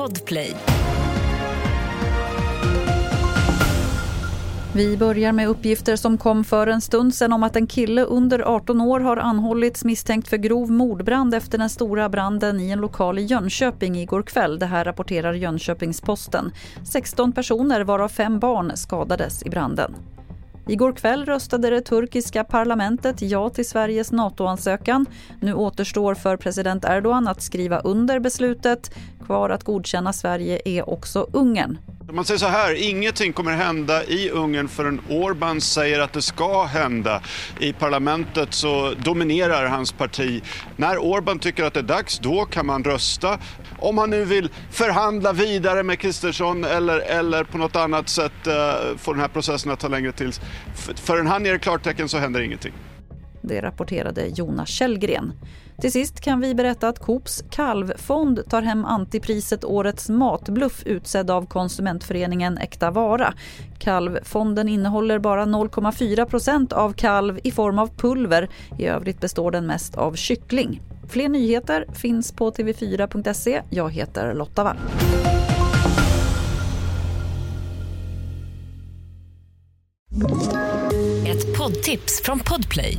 Podplay. Vi börjar med uppgifter som kom för en stund sedan om att en kille under 18 år har anhållits misstänkt för grov mordbrand efter den stora branden i en lokal i Jönköping igår kväll. Det här rapporterar Jönköpings-Posten. 16 personer, varav fem barn, skadades i branden. Igår kväll röstade det turkiska parlamentet ja till Sveriges NATO-ansökan. Nu återstår för president Erdogan att skriva under beslutet. Kvar att godkänna Sverige är också Ungern. Man säger så här, ingenting kommer hända i Ungern förrän Orbán säger att det ska hända. I parlamentet så dominerar hans parti. När Orbán tycker att det är dags, då kan man rösta. Om han nu vill förhandla vidare med Kristersson eller, eller på något annat sätt uh, få den här processen att ta längre tid. Förrän han ger klartecken så händer ingenting. Det rapporterade Jonas Källgren. Till sist kan vi berätta att Coops kalvfond tar hem antipriset Årets matbluff utsedd av konsumentföreningen Äkta Vara. Kalvfonden innehåller bara 0,4% av kalv i form av pulver. I övrigt består den mest av kyckling. Fler nyheter finns på tv4.se. Jag heter Lotta Wall. Ett poddtips från Podplay.